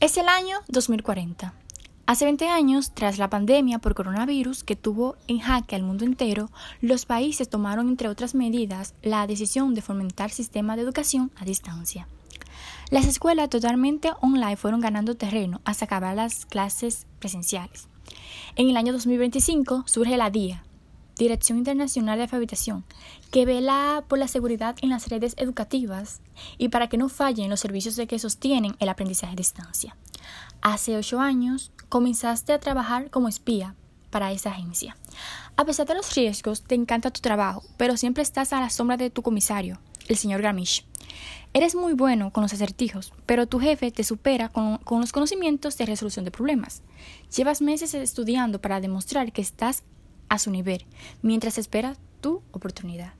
Es el año 2040. Hace 20 años, tras la pandemia por coronavirus que tuvo en jaque al mundo entero, los países tomaron, entre otras medidas, la decisión de fomentar sistemas de educación a distancia. Las escuelas totalmente online fueron ganando terreno hasta acabar las clases presenciales. En el año 2025 surge la DIA, Dirección Internacional de Alfabetización, que vela por la seguridad en las redes educativas y para que no fallen los servicios de que sostienen el aprendizaje a distancia. Hace ocho años comenzaste a trabajar como espía para esa agencia. A pesar de los riesgos, te encanta tu trabajo, pero siempre estás a la sombra de tu comisario, el señor Gamish. Eres muy bueno con los acertijos, pero tu jefe te supera con, con, los conocimientos de resolución de problemas. Llevas meses estudiando para demostrar que estás a su nivel, mientras espera tu oportunidad.